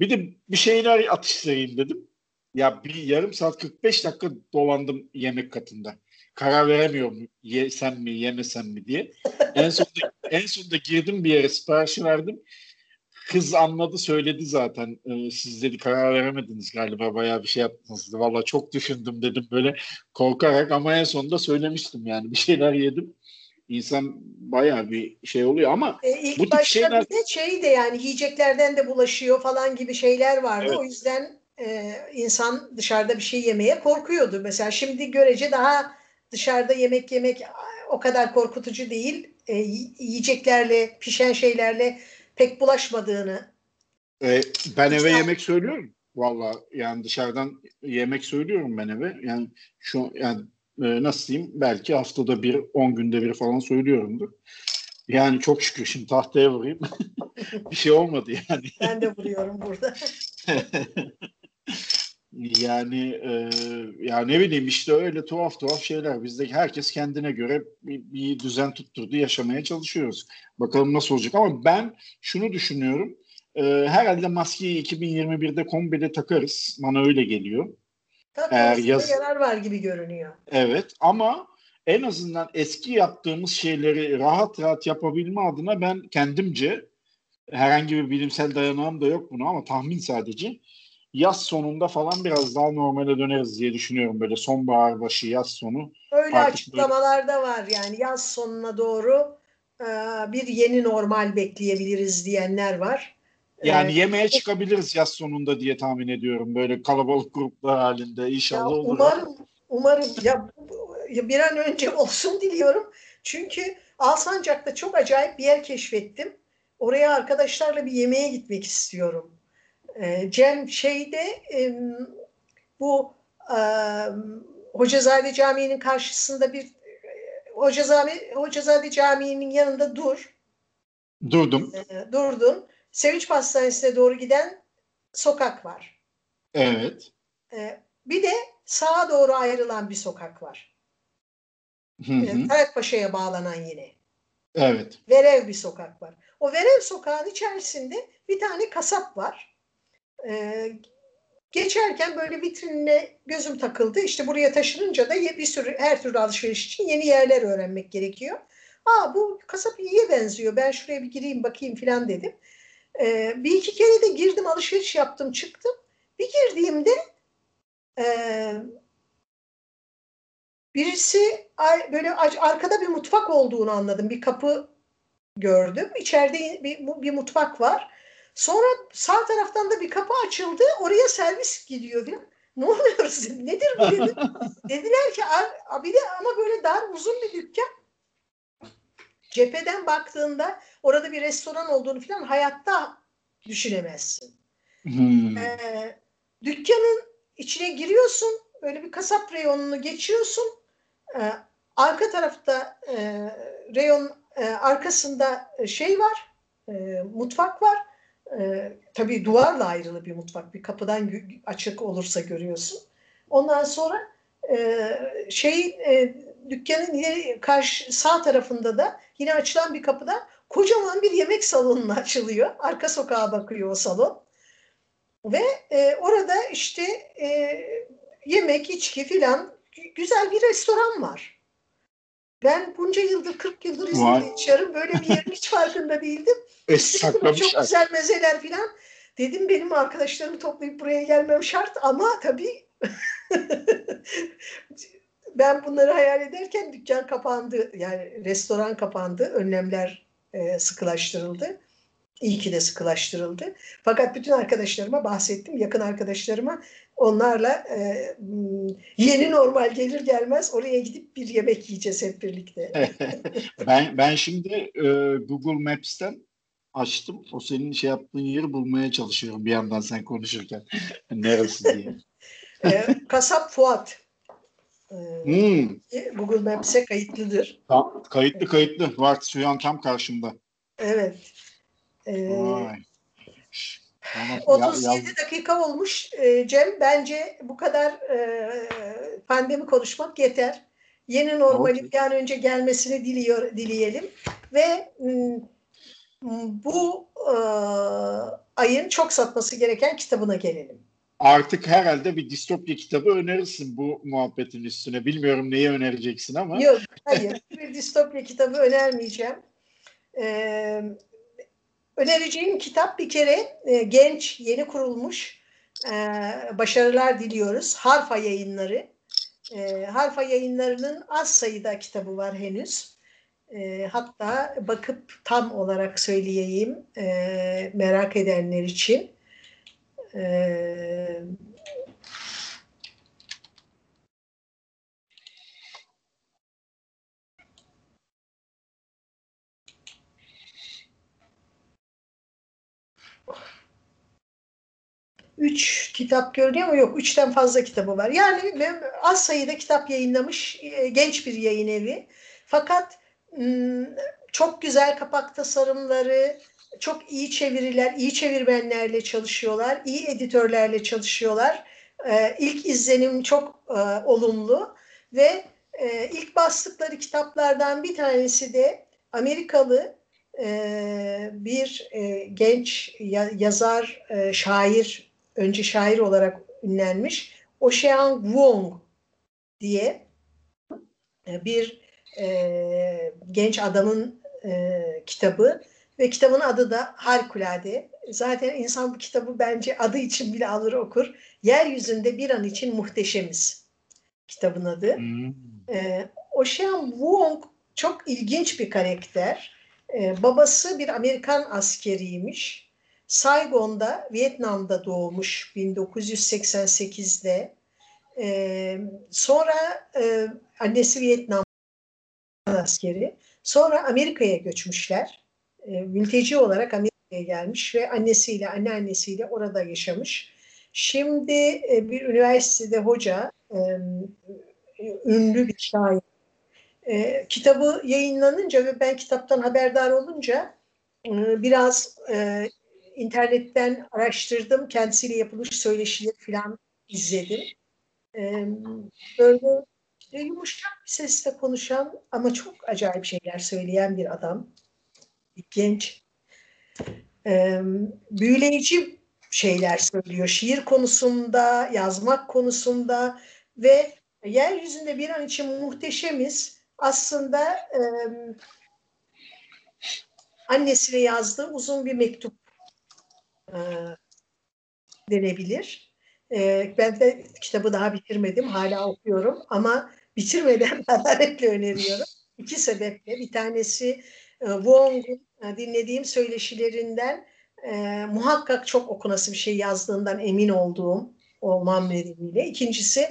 Bir de bir şeyler atıştırayım dedim. Ya bir yarım saat 45 dakika dolandım yemek katında. Karar veremiyorum yesem mi yemesem mi diye. En sonunda, en sonunda girdim bir yere siparişi verdim. Kız anladı söyledi zaten. Ee, siz dedi karar veremediniz galiba bayağı bir şey yaptınız. Valla çok düşündüm dedim böyle korkarak ama en sonunda söylemiştim yani bir şeyler yedim. İnsan bayağı bir şey oluyor ama e, ilk bu tip şeyler... bir de şey de yani yiyeceklerden de bulaşıyor falan gibi şeyler vardı. Evet. O yüzden e, insan dışarıda bir şey yemeye korkuyordu. Mesela şimdi görece daha dışarıda yemek yemek o kadar korkutucu değil. E, yiyeceklerle, pişen şeylerle pek bulaşmadığını. E, ben eve yemek söylüyorum. Valla yani dışarıdan yemek söylüyorum ben eve. Yani şu yani e, nasıl diyeyim belki haftada bir, on günde bir falan söylüyorumdur. Yani çok şükür şimdi tahtaya vurayım. bir şey olmadı yani. Ben de vuruyorum burada. Yani e, ya ne bileyim işte öyle tuhaf tuhaf şeyler. Bizde herkes kendine göre bir, bir düzen tutturdu yaşamaya çalışıyoruz. Bakalım nasıl olacak ama ben şunu düşünüyorum. E, herhalde maskeyi 2021'de kombide takarız. Bana öyle geliyor. Eğer yaz... yarar var gibi görünüyor. Evet ama en azından eski yaptığımız şeyleri rahat rahat yapabilme adına ben kendimce herhangi bir bilimsel dayanağım da yok buna ama tahmin sadece yaz sonunda falan biraz daha normale döneriz diye düşünüyorum. Böyle sonbahar başı yaz sonu. Öyle açıklamalar da var yani yaz sonuna doğru e, bir yeni normal bekleyebiliriz diyenler var. Yani ee, yemeğe çıkabiliriz yaz sonunda diye tahmin ediyorum. Böyle kalabalık gruplar halinde inşallah ya olur. Umarım, umarım ya bir an önce olsun diliyorum. Çünkü Alsancak'ta çok acayip bir yer keşfettim. Oraya arkadaşlarla bir yemeğe gitmek istiyorum. E, Cem şeyde e, bu e, Hocazade Camii'nin karşısında bir Hocazade, Hocazade Camii'nin yanında dur. Durdum. E, durdun. Sevinç Pastanesi'ne doğru giden sokak var. Evet. E, bir de sağa doğru ayrılan bir sokak var. E, Tarakpaşa'ya bağlanan yine. Evet. Verev bir sokak var. O Verev sokağın içerisinde bir tane kasap var. Ee, geçerken böyle vitrinine gözüm takıldı. İşte buraya taşınınca da bir sürü her türlü alışveriş için yeni yerler öğrenmek gerekiyor. Aa bu kasap iyiye benziyor. Ben şuraya bir gireyim bakayım filan dedim. Ee, bir iki kere de girdim alışveriş yaptım çıktım. Bir girdiğimde e, birisi böyle arkada bir mutfak olduğunu anladım. Bir kapı gördüm. İçeride bir, bir mutfak var. Sonra sağ taraftan da bir kapı açıldı. Oraya servis gidiyor falan. Ne oluyoruz? Nedir bu dedim. Dediler ki abi de ama böyle dar uzun bir dükkan. Cepheden baktığında orada bir restoran olduğunu falan hayatta düşünemezsin. Hmm. Ee, dükkanın içine giriyorsun. Böyle bir kasap reyonunu geçiyorsun. Ee, arka tarafta e, reyon e, arkasında şey var. E, mutfak var e, tabii duvarla ayrılı bir mutfak. Bir kapıdan açık olursa görüyorsun. Ondan sonra e, şey e, dükkanın ileri karşı sağ tarafında da yine açılan bir kapıda kocaman bir yemek salonu açılıyor. Arka sokağa bakıyor o salon. Ve e, orada işte e, yemek, içki filan güzel bir restoran var. Ben bunca yıldır, 40 yıldır İzmir'de yaşarım. Böyle bir yerin hiç farkında değildim. E, saklamış. Çok güzel mezeler filan. Dedim benim arkadaşlarımı toplayıp buraya gelmem şart ama tabii ben bunları hayal ederken dükkan kapandı. Yani restoran kapandı. Önlemler e, sıkılaştırıldı. İyi ki de sıkılaştırıldı. Fakat bütün arkadaşlarıma bahsettim. Yakın arkadaşlarıma onlarla e, yeni normal gelir gelmez oraya gidip bir yemek yiyeceğiz hep birlikte. ben ben şimdi e, Google Maps'ten açtım. O senin şey yaptığın yeri bulmaya çalışıyorum bir yandan sen konuşurken. Neresi diye. e, Kasap Fuat. E, hmm. Google Maps'e kayıtlıdır. Ta, kayıtlı kayıtlı. Var şu an tam karşımda. Evet. Ee, Tamam, 37 ya, dakika olmuş e, Cem. Bence bu kadar e, pandemi konuşmak yeter. Yeni normalin bir an önce gelmesini diliyor, dileyelim. Ve bu e, ayın çok satması gereken kitabına gelelim. Artık herhalde bir distopya kitabı önerirsin bu muhabbetin üstüne. Bilmiyorum neyi önereceksin ama. Yok, hayır. bir distopya kitabı önermeyeceğim. Ee, Önereceğim kitap bir kere e, genç, yeni kurulmuş e, başarılar diliyoruz. Harfa yayınları. E, Harfa yayınlarının az sayıda kitabı var henüz. E, hatta bakıp tam olarak söyleyeyim e, merak edenler için. Evet 3 kitap görünüyor ama yok 3'ten fazla kitabı var. Yani az sayıda kitap yayınlamış e, genç bir yayın evi. Fakat çok güzel kapak tasarımları, çok iyi çeviriler, iyi çevirmenlerle çalışıyorlar, iyi editörlerle çalışıyorlar. E, ilk izlenim çok e, olumlu ve ilk bastıkları kitaplardan bir tanesi de Amerikalı bir genç yazar, şair önce şair olarak ünlenmiş Ocean Wong diye e, bir e, genç adamın e, kitabı ve kitabın adı da harikulade. Zaten insan bu kitabı bence adı için bile alır okur. Yeryüzünde bir an için muhteşemiz kitabın adı. Hmm. E, Ocean Wong çok ilginç bir karakter. E, babası bir Amerikan askeriymiş Saigon'da, Vietnam'da doğmuş 1988'de. Ee, sonra e, annesi Vietnam askeri. Sonra Amerika'ya göçmüşler. E, mülteci olarak Amerika'ya gelmiş ve annesiyle, anneannesiyle orada yaşamış. Şimdi e, bir üniversitede hoca, e, ünlü bir şair. E, kitabı yayınlanınca ve ben kitaptan haberdar olunca e, biraz e, internetten araştırdım. Kendisiyle yapılmış söyleşileri falan izledim. Ee, böyle yumuşak bir sesle konuşan ama çok acayip şeyler söyleyen bir adam. Bir genç. Ee, büyüleyici şeyler söylüyor. Şiir konusunda, yazmak konusunda ve yeryüzünde bir an için muhteşemiz aslında e, annesine yazdığı uzun bir mektup e, denebilir. E, ben de kitabı daha bitirmedim. Hala okuyorum ama bitirmeden hararetle öneriyorum. İki sebeple. Bir tanesi e, Wong'un e, dinlediğim söyleşilerinden e, muhakkak çok okunası bir şey yazdığından emin olduğum olmam nedeniyle. İkincisi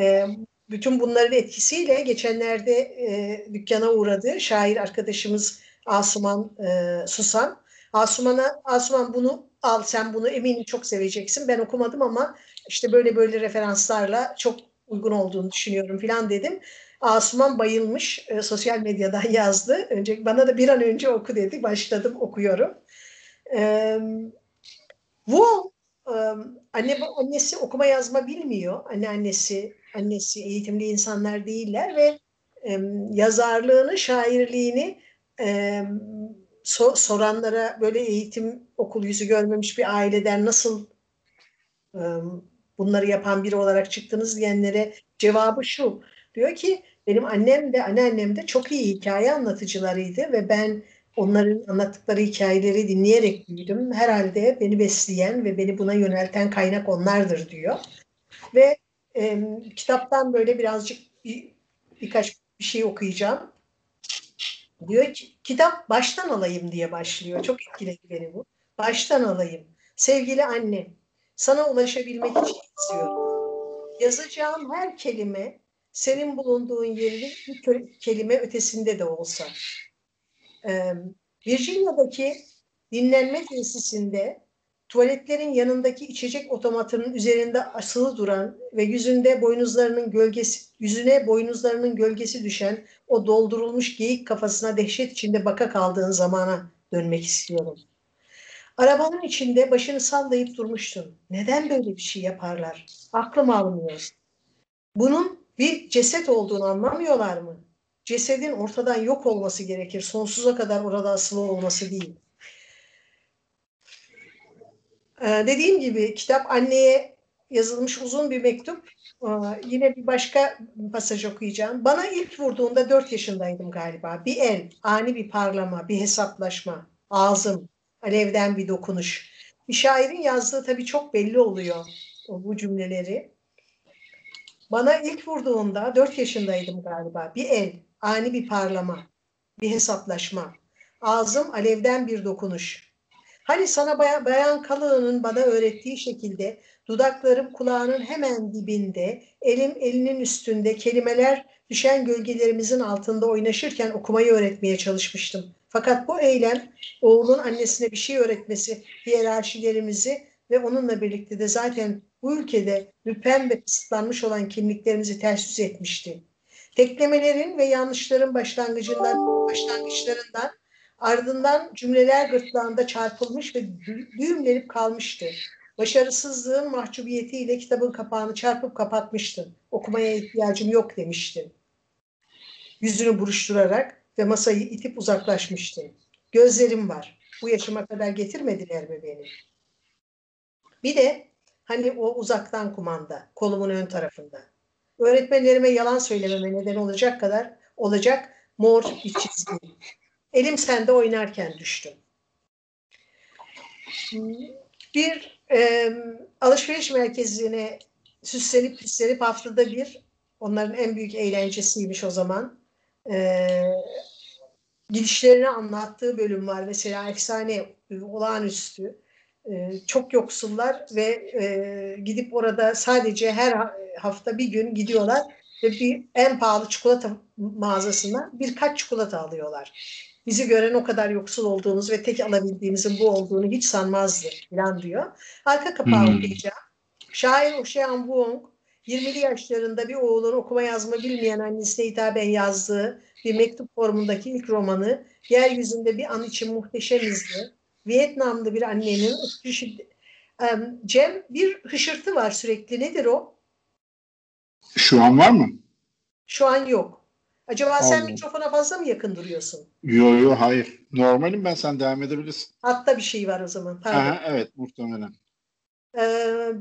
e, bütün bunların etkisiyle geçenlerde e, dükkana uğradı şair arkadaşımız Asuman e, Susan. Asuman'a Asuman bunu al sen bunu eminim çok seveceksin. Ben okumadım ama işte böyle böyle referanslarla çok uygun olduğunu düşünüyorum filan dedim. Asuman bayılmış. E, sosyal medyadan yazdı. Önce bana da bir an önce oku dedi. Başladım okuyorum. E, bu e, anne annesi okuma yazma bilmiyor. Anneannesi annesi eğitimli insanlar değiller ve e, yazarlığını, şairliğini e, so, soranlara böyle eğitim okul yüzü görmemiş bir aileden nasıl e, bunları yapan biri olarak çıktınız diyenlere cevabı şu. Diyor ki benim annem de anneannem de çok iyi hikaye anlatıcılarıydı ve ben onların anlattıkları hikayeleri dinleyerek büyüdüm. Herhalde beni besleyen ve beni buna yönelten kaynak onlardır diyor. Ve e, kitaptan böyle birazcık bir, birkaç bir şey okuyacağım. Diyor ki kitap baştan alayım diye başlıyor. Çok etkiledi beni bu. Baştan alayım. Sevgili anne, sana ulaşabilmek için yazıyorum. Yazacağım her kelime senin bulunduğun yerin bir kelime ötesinde de olsa. Ee, Virginia'daki dinlenme tesisinde tuvaletlerin yanındaki içecek otomatının üzerinde asılı duran ve yüzünde boynuzlarının gölgesi yüzüne boynuzlarının gölgesi düşen o doldurulmuş geyik kafasına dehşet içinde baka kaldığın zamana dönmek istiyorum. Arabanın içinde başını sallayıp durmuştun. Neden böyle bir şey yaparlar? Aklım almıyor. Bunun bir ceset olduğunu anlamıyorlar mı? Cesedin ortadan yok olması gerekir. Sonsuza kadar orada asılı olması değil. Ee, dediğim gibi kitap anneye yazılmış uzun bir mektup. Ee, yine bir başka pasaj okuyacağım. Bana ilk vurduğunda dört yaşındaydım galiba. Bir el, ani bir parlama, bir hesaplaşma, ağzım, alevden bir dokunuş. Bir şairin yazdığı tabii çok belli oluyor bu cümleleri. Bana ilk vurduğunda dört yaşındaydım galiba. Bir el, ani bir parlama, bir hesaplaşma. Ağzım alevden bir dokunuş. Hani sana bayan, bayan Kalığı'nın bana öğrettiği şekilde dudaklarım kulağının hemen dibinde, elim elinin üstünde kelimeler düşen gölgelerimizin altında oynaşırken okumayı öğretmeye çalışmıştım. Fakat bu eylem oğlun annesine bir şey öğretmesi, hiyerarşilerimizi ve onunla birlikte de zaten bu ülkede müpem ve kısıtlanmış olan kimliklerimizi ters yüz etmişti. Teklemelerin ve yanlışların başlangıcından, başlangıçlarından ardından cümleler gırtlağında çarpılmış ve düğümlenip kalmıştı. Başarısızlığın mahcubiyetiyle kitabın kapağını çarpıp kapatmıştı. Okumaya ihtiyacım yok demişti. Yüzünü buruşturarak ve masayı itip uzaklaşmıştı. Gözlerim var. Bu yaşıma kadar getirmediler mi beni? Bir de hani o uzaktan kumanda, kolumun ön tarafında. Öğretmenlerime yalan söylememe neden olacak kadar olacak mor bir çizgi. Elim sende oynarken düştüm. Bir e, alışveriş merkezine süslenip püslenip haftada bir onların en büyük eğlencesiymiş o zaman. E, gidişlerini anlattığı bölüm var. Mesela efsane, olağanüstü. E, çok yoksullar ve e, gidip orada sadece her hafta bir gün gidiyorlar ve bir en pahalı çikolata mağazasından birkaç çikolata alıyorlar. Bizi gören o kadar yoksul olduğumuz ve tek alabildiğimizin bu olduğunu hiç sanmazdı falan diyor. Arka kapağı hmm. okuyacağım. Şair Ocean Wong 20'li yaşlarında bir oğlun okuma yazma bilmeyen annesine hitaben yazdığı bir mektup formundaki ilk romanı Yeryüzünde bir an için muhteşem izli. Vietnamlı bir annenin Cem bir hışırtı var sürekli. Nedir o? Şu an var mı? Şu an yok. Acaba Allah. sen mikrofona fazla mı yakın duruyorsun? Yok yok hayır. Normalim ben sen devam edebilirsin. Hatta bir şey var o zaman. Aha, evet muhtemelen. Ee,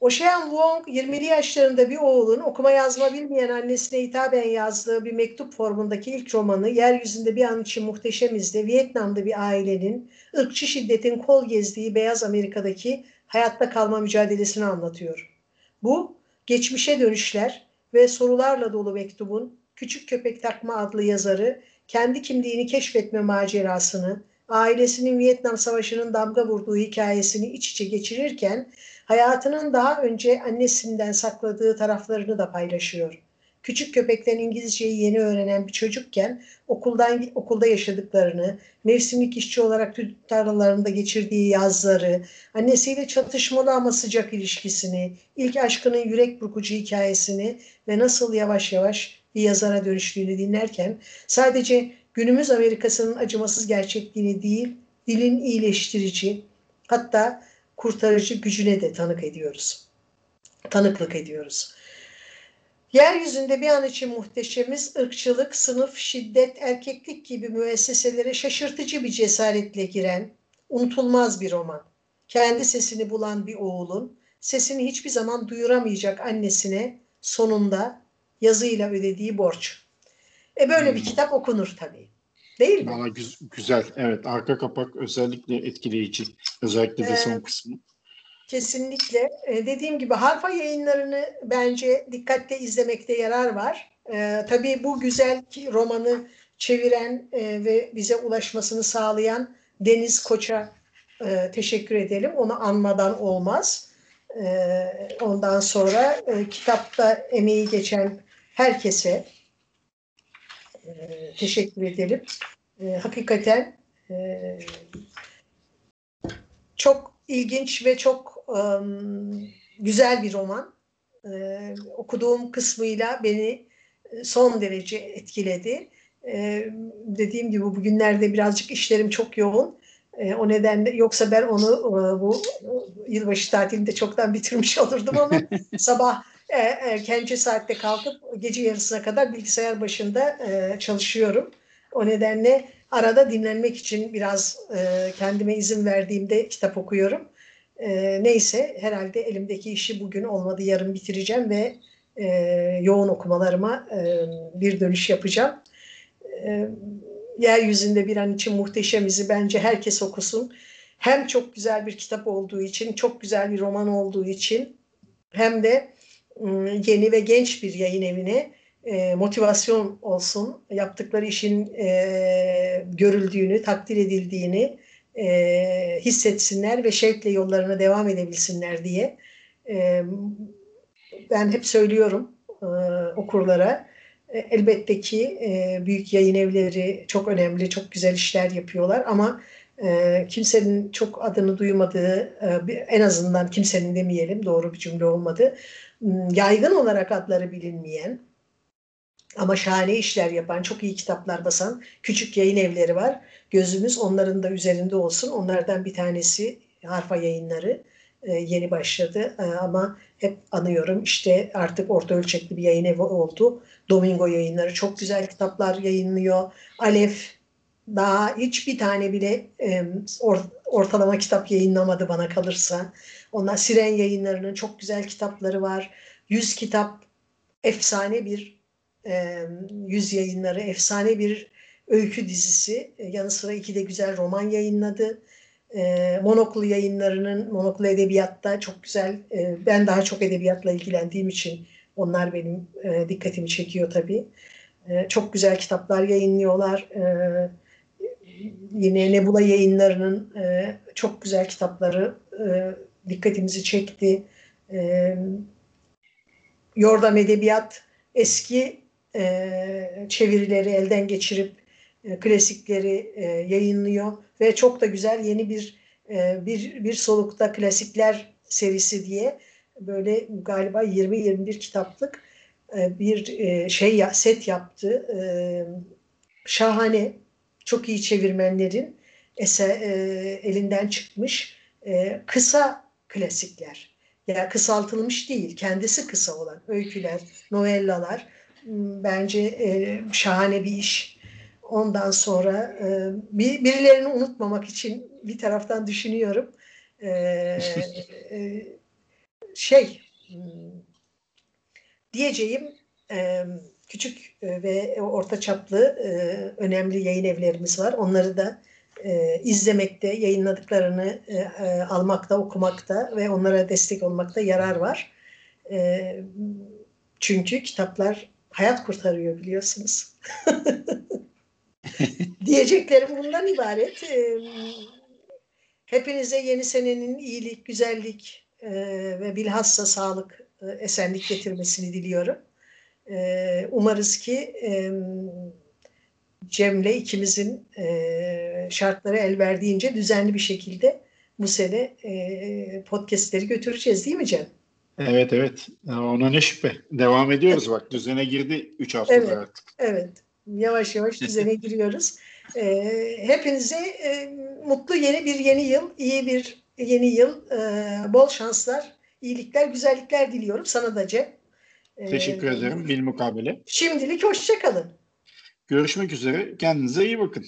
Ocean Wong 20'li yaşlarında bir oğlun okuma yazma bilmeyen annesine hitaben yazdığı bir mektup formundaki ilk romanı Yeryüzünde Bir An için Muhteşemiz'de Vietnam'da bir ailenin ırkçı şiddetin kol gezdiği Beyaz Amerika'daki hayatta kalma mücadelesini anlatıyor. Bu geçmişe dönüşler ve sorularla dolu mektubun Küçük Köpek Takma adlı yazarı kendi kimliğini keşfetme macerasını, ailesinin Vietnam Savaşı'nın damga vurduğu hikayesini iç içe geçirirken hayatının daha önce annesinden sakladığı taraflarını da paylaşıyor. Küçük köpekten İngilizceyi yeni öğrenen bir çocukken okuldan okulda yaşadıklarını, mevsimlik işçi olarak tarlalarında geçirdiği yazları, annesiyle çatışmalı ama sıcak ilişkisini, ilk aşkının yürek burkucu hikayesini ve nasıl yavaş yavaş bir yazara dönüştüğünü dinlerken sadece günümüz Amerikası'nın acımasız gerçekliğini değil, dilin iyileştirici, hatta kurtarıcı gücüne de tanık ediyoruz. Tanıklık ediyoruz. Yeryüzünde bir an için muhteşemiz ırkçılık, sınıf, şiddet, erkeklik gibi müesseselere şaşırtıcı bir cesaretle giren, unutulmaz bir roman. Kendi sesini bulan bir oğulun, sesini hiçbir zaman duyuramayacak annesine sonunda yazıyla ödediği borç. E böyle bir hmm. kitap okunur tabii. Değil mi? Valla güz- güzel. Evet. Arka kapak özellikle etkileyici. Özellikle de son kısmı. Kesinlikle. E, dediğim gibi Harfa yayınlarını bence dikkatle izlemekte yarar var. E, tabii bu güzel romanı çeviren e, ve bize ulaşmasını sağlayan Deniz Koç'a e, teşekkür edelim. Onu anmadan olmaz. E, ondan sonra e, kitapta emeği geçen herkese e, teşekkür edelim. E, hakikaten e, çok ilginç ve çok um, güzel bir roman. Ee, okuduğum kısmıyla beni son derece etkiledi. Ee, dediğim gibi bugünlerde birazcık işlerim çok yoğun. Ee, o nedenle yoksa ben onu e, bu yılbaşı tatilinde çoktan bitirmiş olurdum ama sabah e, erkence saatte kalkıp gece yarısına kadar bilgisayar başında e, çalışıyorum. O nedenle arada dinlenmek için biraz e, kendime izin verdiğimde kitap okuyorum. E, neyse herhalde elimdeki işi bugün olmadı yarın bitireceğim ve e, yoğun okumalarıma e, bir dönüş yapacağım. E, Yeryüzünde bir an için muhteşemizi bence herkes okusun. Hem çok güzel bir kitap olduğu için, çok güzel bir roman olduğu için hem de yeni ve genç bir yayın evine e, motivasyon olsun, yaptıkları işin e, görüldüğünü, takdir edildiğini hissetsinler ve şevkle yollarına devam edebilsinler diye. Ben hep söylüyorum okurlara, e, elbette ki büyük yayın evleri çok önemli, çok güzel işler yapıyorlar ama kimsenin çok adını duymadığı, en azından kimsenin demeyelim, doğru bir cümle olmadı, yaygın olarak adları bilinmeyen, ama şahane işler yapan, çok iyi kitaplar basan küçük yayın evleri var. Gözümüz onların da üzerinde olsun. Onlardan bir tanesi Harfa Yayınları e, yeni başladı e, ama hep anıyorum işte artık orta ölçekli bir yayın evi oldu. Domingo Yayınları çok güzel kitaplar yayınlıyor. Alef daha hiçbir tane bile or, ortalama kitap yayınlamadı bana kalırsa. Onlar Siren Yayınları'nın çok güzel kitapları var. Yüz kitap efsane bir e, yüz yayınları efsane bir öykü dizisi. Yanı sıra iki de güzel roman yayınladı. E, Monoklu yayınlarının Monoklu Edebiyat'ta çok güzel. E, ben daha çok edebiyatla ilgilendiğim için onlar benim e, dikkatimi çekiyor tabii. E, çok güzel kitaplar yayınlıyorlar. E, yine Nebula yayınlarının e, çok güzel kitapları e, dikkatimizi çekti. E, Yordam Edebiyat eski e, çevirileri elden geçirip e, klasikleri e, yayınlıyor ve çok da güzel yeni bir e, bir bir solukta klasikler serisi diye böyle galiba 20-21 kitaplık e, bir e, şey set yaptı. E, şahane, çok iyi çevirmenlerin eser, e, elinden çıkmış e, kısa klasikler. Yani kısaltılmış değil, kendisi kısa olan öyküler, novellalar bence e, şahane bir iş. Ondan sonra e, bir, birilerini unutmamak için bir taraftan düşünüyorum. E, e, şey diyeceğim e, küçük ve orta çaplı e, önemli yayın evlerimiz var. Onları da e, izlemekte, yayınladıklarını e, e, almakta, okumakta ve onlara destek olmakta yarar var. E, çünkü kitaplar hayat kurtarıyor biliyorsunuz. Diyeceklerim bundan ibaret. Hepinize yeni senenin iyilik, güzellik ve bilhassa sağlık, esenlik getirmesini diliyorum. Umarız ki Cem'le ikimizin şartları el verdiğince düzenli bir şekilde bu sene podcastleri götüreceğiz değil mi Cem? Evet evet. Ona ne şüphe. Devam ediyoruz bak. Düzene girdi 3 haftada evet, artık. Evet. Yavaş yavaş düzene giriyoruz. Ee, hepinize e, mutlu yeni bir yeni yıl, iyi bir yeni yıl, e, bol şanslar, iyilikler, güzellikler diliyorum. Sana da Cem. Teşekkür ee, ederim. Bil mukabele. Şimdilik hoşçakalın. Görüşmek üzere. Kendinize iyi bakın.